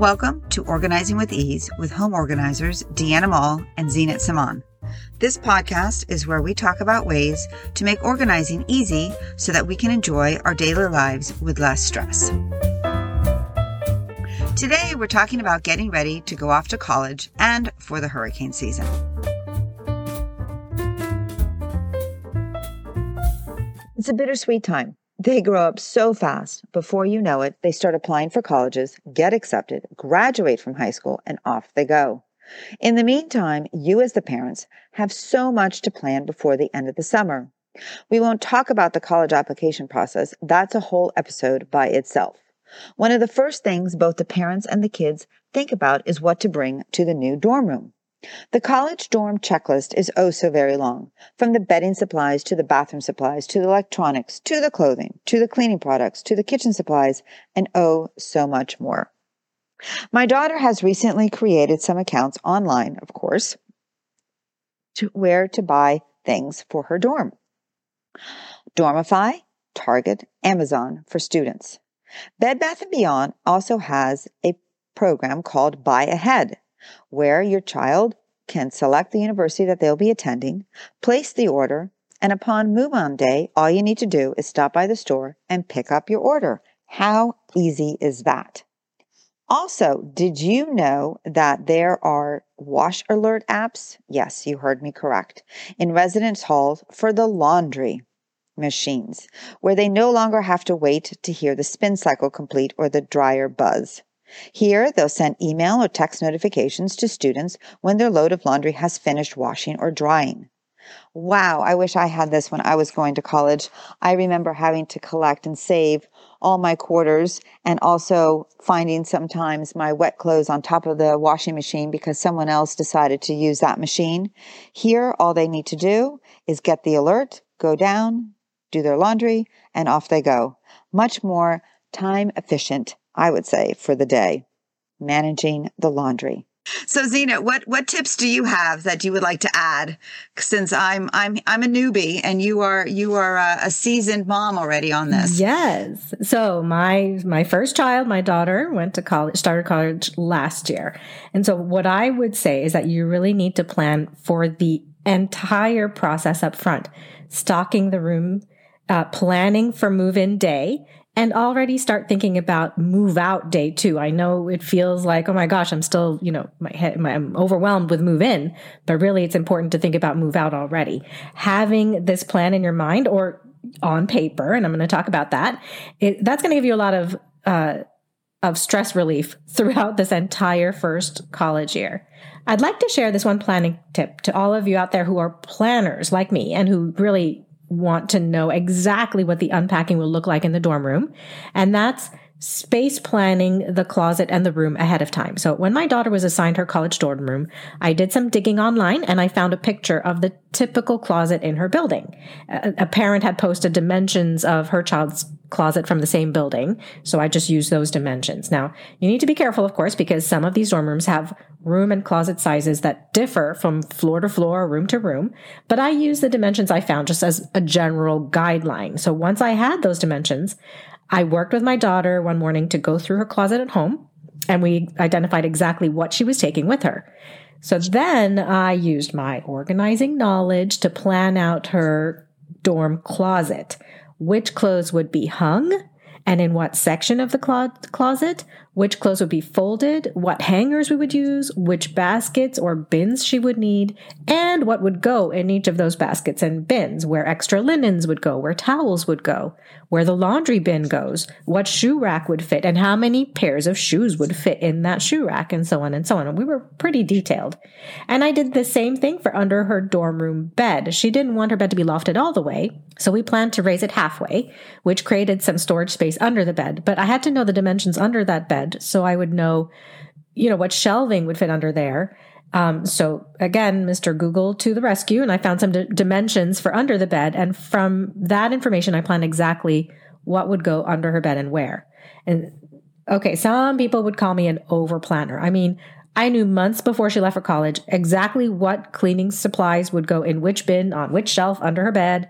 Welcome to Organizing with Ease with home organizers Diana Mall and Zeenat Saman. This podcast is where we talk about ways to make organizing easy so that we can enjoy our daily lives with less stress. Today, we're talking about getting ready to go off to college and for the hurricane season. It's a bittersweet time. They grow up so fast. Before you know it, they start applying for colleges, get accepted, graduate from high school, and off they go. In the meantime, you as the parents have so much to plan before the end of the summer. We won't talk about the college application process. That's a whole episode by itself. One of the first things both the parents and the kids think about is what to bring to the new dorm room. The college dorm checklist is oh so very long, from the bedding supplies to the bathroom supplies to the electronics to the clothing to the cleaning products to the kitchen supplies and oh so much more. My daughter has recently created some accounts online, of course, to where to buy things for her dorm. Dormify, Target, Amazon for students. Bed Bath & Beyond also has a program called Buy Ahead where your child can select the university that they'll be attending, place the order, and upon move on day, all you need to do is stop by the store and pick up your order. How easy is that? Also, did you know that there are wash alert apps? Yes, you heard me correct. In residence halls for the laundry machines, where they no longer have to wait to hear the spin cycle complete or the dryer buzz. Here, they'll send email or text notifications to students when their load of laundry has finished washing or drying. Wow, I wish I had this when I was going to college. I remember having to collect and save all my quarters and also finding sometimes my wet clothes on top of the washing machine because someone else decided to use that machine. Here, all they need to do is get the alert, go down, do their laundry, and off they go. Much more time efficient I would say, for the day, managing the laundry. So Zena, what what tips do you have that you would like to add? Since I'm I'm I'm a newbie and you are you are a, a, seasoned mom already on this. Yes. So my my first child, my daughter, went to college, started college last year, and so what I would say is that you really need to plan for the entire process up front, stocking the room, uh, planning for move in day and already start thinking about move out day two. I know it feels like, oh my gosh, I'm still, you know, my head, my, I'm overwhelmed with move in, but really it's important to think about move out already. Having this plan in your mind or on paper, and I'm going to talk about that, it, that's going to give you a lot of, uh, of stress relief throughout this entire first college year. I'd like to share this one planning tip to all of you out there who are planners like me and who really want to know exactly what the unpacking will look like in the dorm room. And that's space planning the closet and the room ahead of time. So when my daughter was assigned her college dorm room, I did some digging online and I found a picture of the typical closet in her building. A, parent had posted dimensions of her child's closet from the same building. So I just used those dimensions. Now you need to be careful, of course, because some of these dorm rooms have room and closet sizes that differ from floor to floor, room to room. But I use the dimensions I found just as a general guideline. So once I had those dimensions, I worked with my daughter one morning to go through her closet at home and we identified exactly what she was taking with her. So then I used my organizing knowledge to plan out her dorm closet, which clothes would be hung and in what section of the clo- closet, which clothes would be folded, what hangers we would use, which baskets or bins she would need, and what would go in each of those baskets and bins, where extra linens would go, where towels would go, where the laundry bin goes, what shoe rack would fit, and how many pairs of shoes would fit in that shoe rack, and so on and so on. And we were pretty detailed. And I did the same thing for under her dorm room bed. She didn't want her bed to be lofted all the way, so we planned to raise it halfway, which created some storage space under the bed. But I had to know the dimensions under that bed bed so I would know, you know, what shelving would fit under there. Um, so again, Mr. Google to the rescue, and I found some d- dimensions for under the bed. And from that information, I planned exactly what would go under her bed and where. And okay, some people would call me an over planner. I mean, I knew months before she left for college exactly what cleaning supplies would go in which bin, on which shelf under her bed,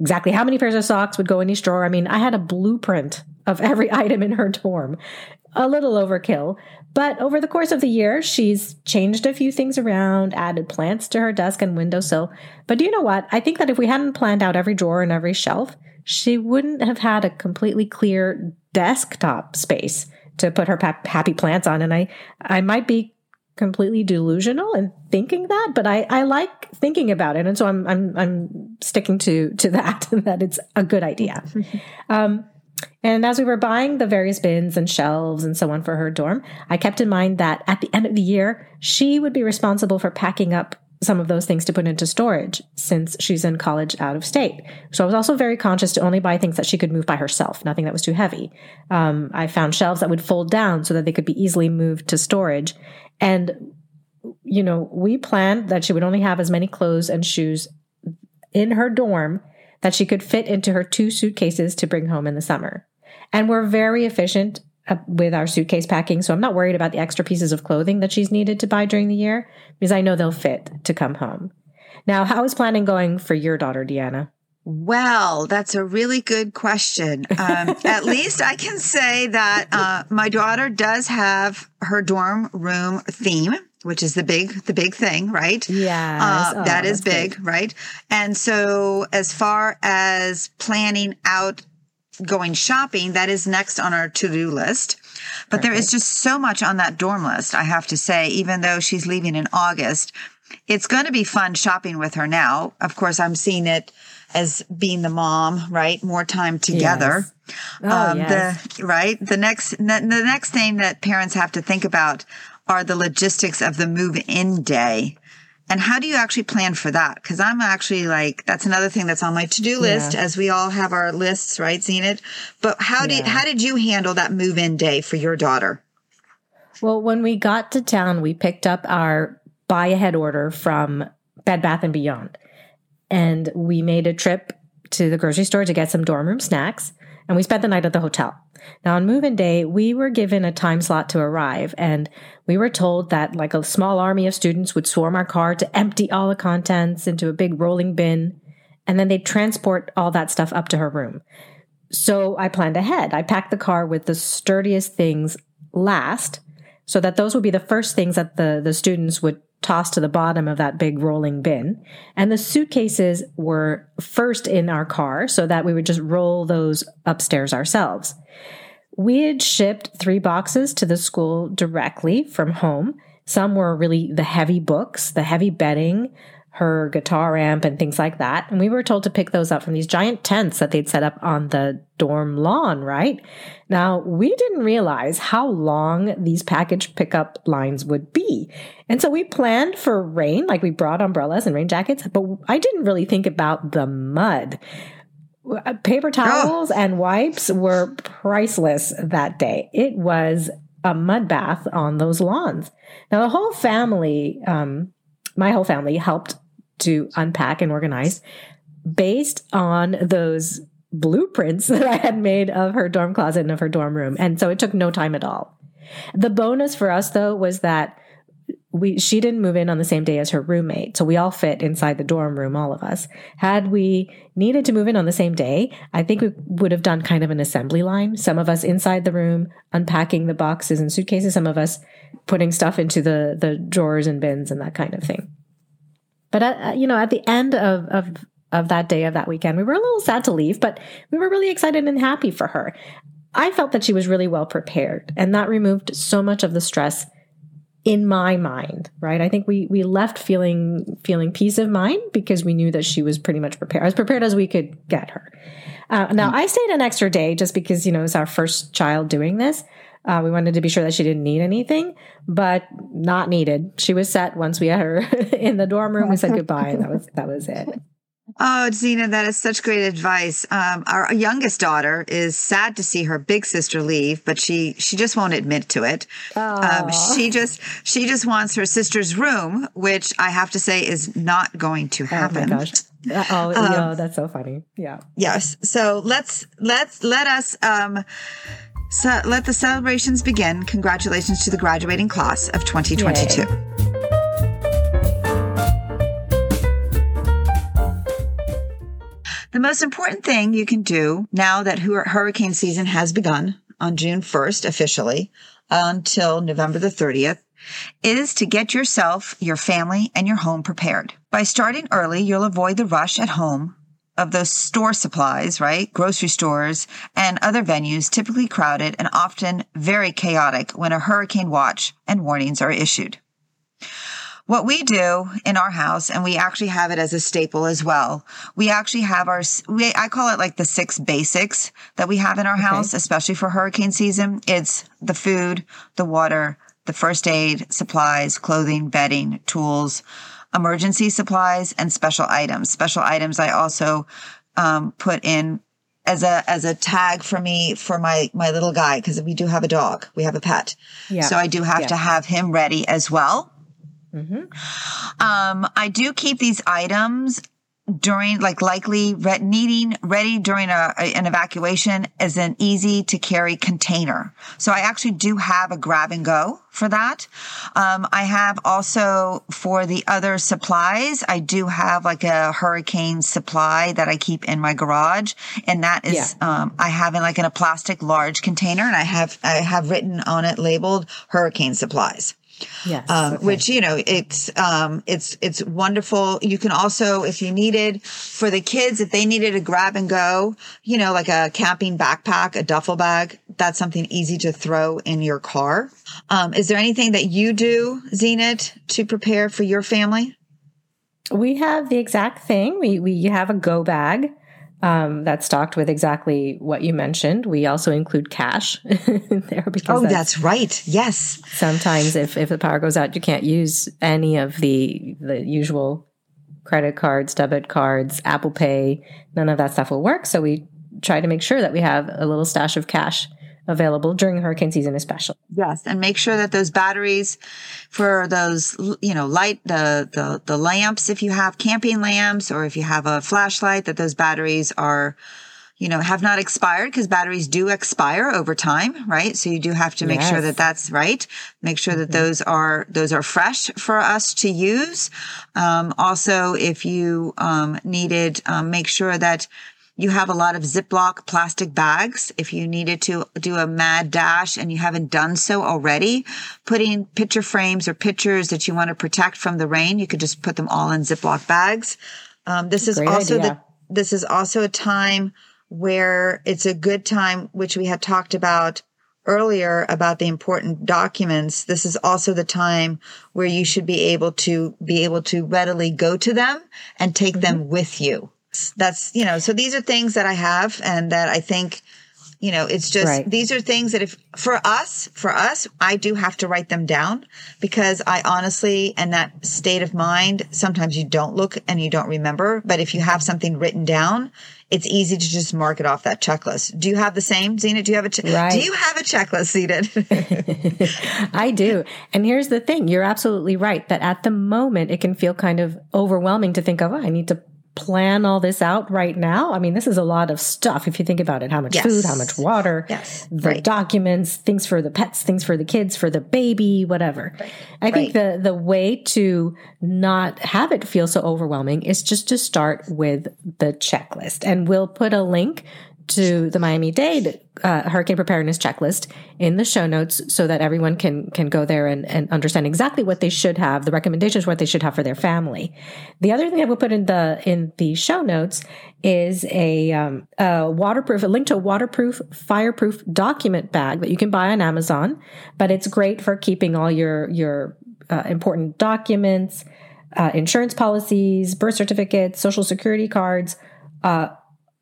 exactly how many pairs of socks would go in each drawer. I mean, I had a blueprint of every item in her dorm. A little overkill. But over the course of the year, she's changed a few things around, added plants to her desk and windowsill. But do you know what? I think that if we hadn't planned out every drawer and every shelf, she wouldn't have had a completely clear desktop space to put her happy plants on. And I, I might be completely delusional in thinking that, but I, I like thinking about it. And so I'm, I'm, I'm sticking to, to that, that it's a good idea. Um, and as we were buying the various bins and shelves and so on for her dorm, I kept in mind that at the end of the year, she would be responsible for packing up some of those things to put into storage since she's in college out of state. So I was also very conscious to only buy things that she could move by herself, nothing that was too heavy. Um, I found shelves that would fold down so that they could be easily moved to storage. And, you know, we planned that she would only have as many clothes and shoes in her dorm that she could fit into her two suitcases to bring home in the summer. And we're very efficient with our suitcase packing. So I'm not worried about the extra pieces of clothing that she's needed to buy during the year because I know they'll fit to come home. Now, how is planning going for your daughter, Diana? Well, that's a really good question. Um, at least I can say that uh, my daughter does have her dorm room theme which is the big the big thing right yeah uh, oh, that is big great. right and so as far as planning out going shopping that is next on our to-do list but Perfect. there is just so much on that dorm list i have to say even though she's leaving in august it's going to be fun shopping with her now of course i'm seeing it as being the mom right more time together yes. Oh, um, yes. the right the next the next thing that parents have to think about are the logistics of the move in day. And how do you actually plan for that? Because I'm actually like, that's another thing that's on my to do list yeah. as we all have our lists, right? Seen it. But how did, how did you handle that move in day for your daughter? Well, when we got to town, we picked up our buy ahead order from Bed Bath and Beyond. And we made a trip to the grocery store to get some dorm room snacks. And we spent the night at the hotel. Now, on move in day, we were given a time slot to arrive, and we were told that like a small army of students would swarm our car to empty all the contents into a big rolling bin, and then they'd transport all that stuff up to her room. So I planned ahead. I packed the car with the sturdiest things last, so that those would be the first things that the, the students would tossed to the bottom of that big rolling bin. And the suitcases were first in our car so that we would just roll those upstairs ourselves. We had shipped three boxes to the school directly from home. Some were really the heavy books, the heavy bedding, her guitar amp and things like that. And we were told to pick those up from these giant tents that they'd set up on the dorm lawn, right? Now, we didn't realize how long these package pickup lines would be. And so we planned for rain, like we brought umbrellas and rain jackets, but I didn't really think about the mud. Paper towels oh. and wipes were priceless that day. It was a mud bath on those lawns. Now, the whole family, um, my whole family helped to unpack and organize based on those blueprints that I had made of her dorm closet and of her dorm room. And so it took no time at all. The bonus for us though was that we she didn't move in on the same day as her roommate so we all fit inside the dorm room all of us. Had we needed to move in on the same day i think we would have done kind of an assembly line. Some of us inside the room unpacking the boxes and suitcases some of us putting stuff into the the drawers and bins and that kind of thing. But at, uh, you know, at the end of, of of that day of that weekend, we were a little sad to leave, but we were really excited and happy for her. I felt that she was really well prepared, and that removed so much of the stress in my mind. Right? I think we we left feeling feeling peace of mind because we knew that she was pretty much prepared, as prepared as we could get her. Uh, now, I stayed an extra day just because you know it was our first child doing this. Uh, we wanted to be sure that she didn't need anything, but not needed. She was set once we had her in the dorm room. We said goodbye, and that was that was it. Oh, Zena, that is such great advice. Um, our youngest daughter is sad to see her big sister leave, but she she just won't admit to it. Um, she just she just wants her sister's room, which I have to say is not going to happen. Oh my gosh. Uh, oh, um, yeah, that's so funny. Yeah. Yes. So let's let's let us um so let the celebrations begin. Congratulations to the graduating class of 2022. Yay. The most important thing you can do now that hurricane season has begun on June 1st officially until November the 30th is to get yourself, your family, and your home prepared. By starting early, you'll avoid the rush at home of those store supplies, right? Grocery stores and other venues typically crowded and often very chaotic when a hurricane watch and warnings are issued. What we do in our house, and we actually have it as a staple as well. We actually have our, we, I call it like the six basics that we have in our okay. house, especially for hurricane season. It's the food, the water, the first aid, supplies, clothing, bedding, tools, emergency supplies, and special items. Special items I also um, put in as a as a tag for me for my my little guy because we do have a dog, we have a pet, yeah. so I do have yeah. to have him ready as well. Mm-hmm. Um, I do keep these items during like likely re- needing ready during a, a, an evacuation as an easy to carry container. So I actually do have a grab and go for that. Um, I have also for the other supplies, I do have like a hurricane supply that I keep in my garage. And that is, yeah. um, I have in like in a plastic large container and I have, I have written on it labeled hurricane supplies. Yes. Um, okay. which, you know, it's, um, it's, it's wonderful. You can also, if you needed for the kids, if they needed a grab and go, you know, like a camping backpack, a duffel bag, that's something easy to throw in your car. Um, is there anything that you do, Zeenat, to prepare for your family? We have the exact thing. We, we have a go bag um, that's stocked with exactly what you mentioned. We also include cash there because oh, that's, that's, right. Yes. Sometimes, if if the power goes out, you can't use any of the the usual credit cards, debit cards, Apple Pay. None of that stuff will work. So we try to make sure that we have a little stash of cash available during hurricane season especially. Yes, and make sure that those batteries for those you know light the the the lamps if you have camping lamps or if you have a flashlight that those batteries are you know have not expired because batteries do expire over time right so you do have to make yes. sure that that's right make sure that mm-hmm. those are those are fresh for us to use um, also if you um, needed um, make sure that you have a lot of Ziploc plastic bags. If you needed to do a mad dash and you haven't done so already, putting picture frames or pictures that you want to protect from the rain, you could just put them all in Ziploc bags. Um, this is Great also idea. the, this is also a time where it's a good time, which we had talked about earlier about the important documents. This is also the time where you should be able to be able to readily go to them and take mm-hmm. them with you that's, you know, so these are things that I have and that I think, you know, it's just, right. these are things that if for us, for us, I do have to write them down because I honestly, and that state of mind, sometimes you don't look and you don't remember. But if you have something written down, it's easy to just mark it off that checklist. Do you have the same, Zena? Do you have a che- right. do you have a checklist, Zena? I do. And here's the thing: you're absolutely right that at the moment it can feel kind of overwhelming to think of. Oh, I need to plan all this out right now. I mean, this is a lot of stuff if you think about it. How much yes. food, how much water, yes. the right. documents, things for the pets, things for the kids, for the baby, whatever. Right. I think right. the the way to not have it feel so overwhelming is just to start with the checklist. And we'll put a link to the Miami Dade uh, hurricane preparedness checklist in the show notes so that everyone can can go there and, and understand exactly what they should have, the recommendations what they should have for their family. The other thing I will put in the in the show notes is a, um, a waterproof, a link to a waterproof, fireproof document bag that you can buy on Amazon, but it's great for keeping all your your uh, important documents, uh, insurance policies, birth certificates, social security cards. Uh,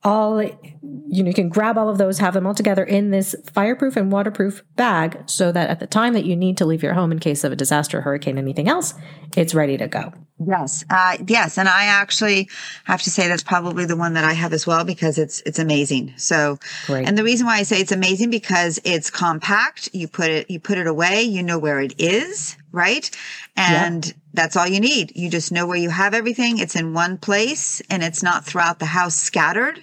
all you know you can grab all of those have them all together in this fireproof and waterproof bag so that at the time that you need to leave your home in case of a disaster hurricane anything else it's ready to go. Yes uh, yes and i actually have to say that's probably the one that i have as well because it's it's amazing. So Great. and the reason why i say it's amazing because it's compact you put it you put it away you know where it is right? And yep. that's all you need. You just know where you have everything it's in one place and it's not throughout the house scattered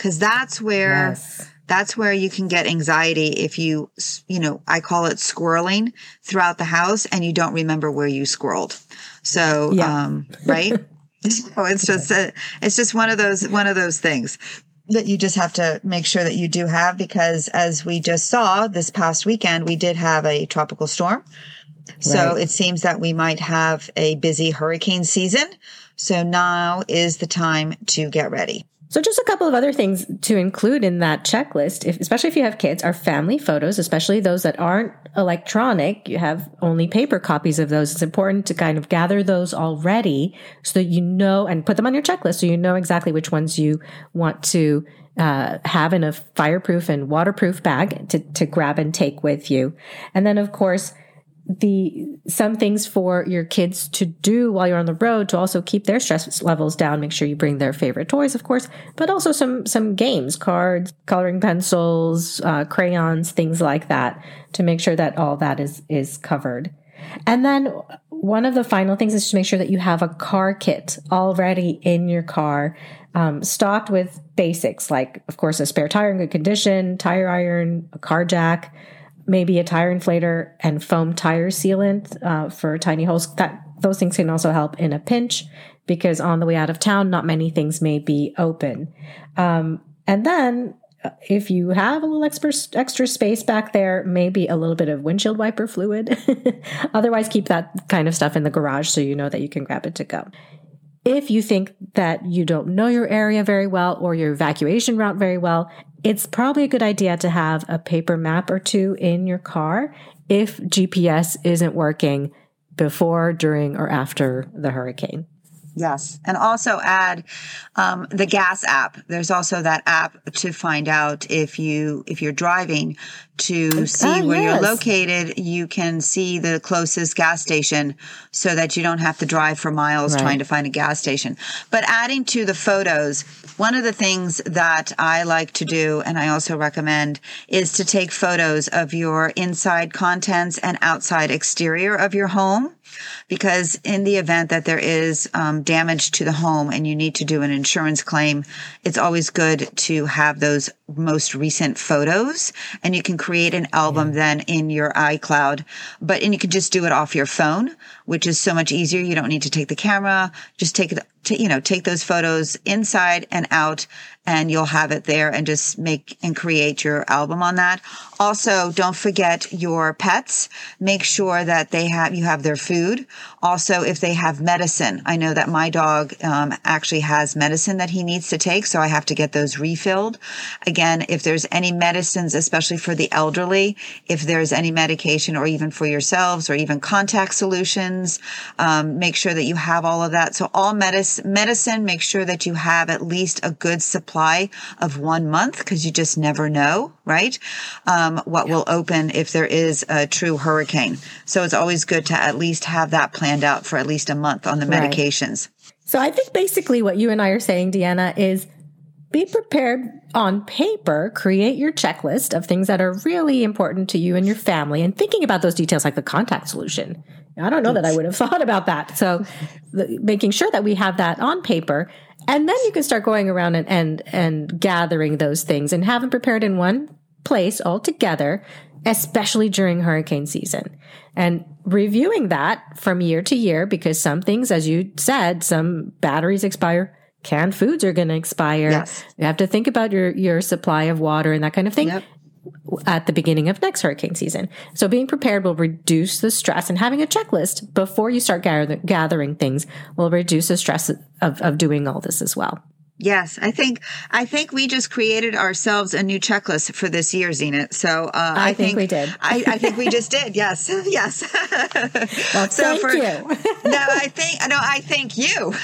because that's where yes. that's where you can get anxiety if you you know I call it squirreling throughout the house and you don't remember where you squirreled. So yeah. um, right. So it's just a, it's just one of those one of those things that you just have to make sure that you do have because as we just saw this past weekend, we did have a tropical storm. So Right. it seems that we might have a busy hurricane season. So now is the time to get ready. So, just a couple of other things to include in that checklist, if, especially if you have kids, are family photos, especially those that aren't electronic. You have only paper copies of those. It's important to kind of gather those already so that you know and put them on your checklist so you know exactly which ones you want to uh, have in a fireproof and waterproof bag to, to grab and take with you. And then, of course, the some things for your kids to do while you're on the road to also keep their stress levels down make sure you bring their favorite toys of course but also some some games cards coloring pencils uh, crayons things like that to make sure that all that is is covered. And then one of the final things is to make sure that you have a car kit already in your car um, stocked with basics like of course a spare tire in good condition tire iron a car jack maybe a tire inflator and foam tire sealant uh, for tiny holes. That those things can also help in a pinch because on the way out of town, not many things may be open. Um, and then uh, if you have a little extra, extra space back there, maybe a little bit of windshield wiper fluid. Otherwise, keep that kind of stuff in the garage so you know that you can grab it to go. If you think that you don't know your area very well or your evacuation route very well, it's probably a good idea to have a paper map or two in your car if GPS isn't working before, during, or after the hurricane. Yes. And also add um, the gas app. There's also that app to find out if you if you're driving to see ah, where yes. you're located, you can see the closest gas station so that you don't have to drive for miles Right. trying to find a gas station. But adding to the photos, one of the things that I like to do and I also recommend is to take photos of your inside contents and outside exterior of your home because in the event that there is um, damage to the home and you need to do an insurance claim, it's always good to have those most recent photos and you can create an album then in your iCloud, but, and you can just do it off your phone, which is so much easier. You don't need to take the camera, just take it, to, you know, take those photos inside and out and you'll have it there and just make and create your album on that. Also, don't forget your pets. Make sure that they have, you have their food. Also, if they have medicine, I know that my dog um, actually has medicine that he needs to take, so I have to get those refilled. Again, if there's any medicines, especially for the elderly, if there's any medication or even for yourselves or even contact solutions, um, make sure that you have all of that. So all medicine, medicine, make sure that you have at least a good supply of one month because you just never know, right? Um, what will open if there is a true hurricane. So it's always good to at least have that planned out for at least a month on the Right. medications. So I think basically what you and I are saying, Diana, is be prepared on paper, create your checklist of things that are really important to you and your family, and thinking about those details like the contact solution. I don't know that I would have thought about that. So the, making sure that we have that on paper. And then you can start going around and, and, and gathering those things and have them prepared in one place all together, especially during hurricane season. And reviewing that from year to year, because some things, as you said, some batteries expire, canned foods are going to expire. Yes. You have to think about your, your supply of water and that kind of thing Yep. at the beginning of next hurricane season. So being prepared will reduce the stress and having a checklist before you start gather, gathering things will reduce the stress of, of doing all this as well. Yes, I think I think we just created ourselves a new checklist for this year, Zeenat. So uh, I, I think we did. I, I think we just did. Yes, yes. Well, So thank for- you. no, I think no, I thank you.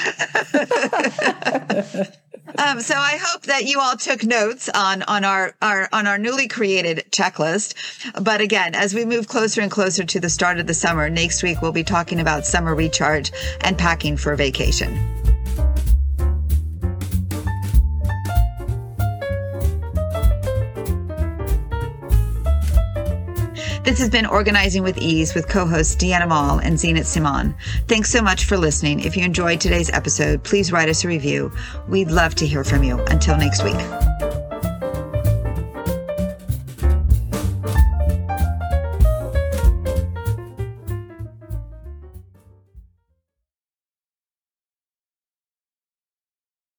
um, so I hope that you all took notes on on our, our on our newly created checklist. But again, as we move closer and closer to the start of the summer, next week we'll be talking about summer recharge and packing for vacation. This has been Organizing with Ease with co-hosts Diana Mall and Zeenat Simon. Thanks so much for listening. If you enjoyed today's episode, please write us a review. We'd love to hear from you. Until next week.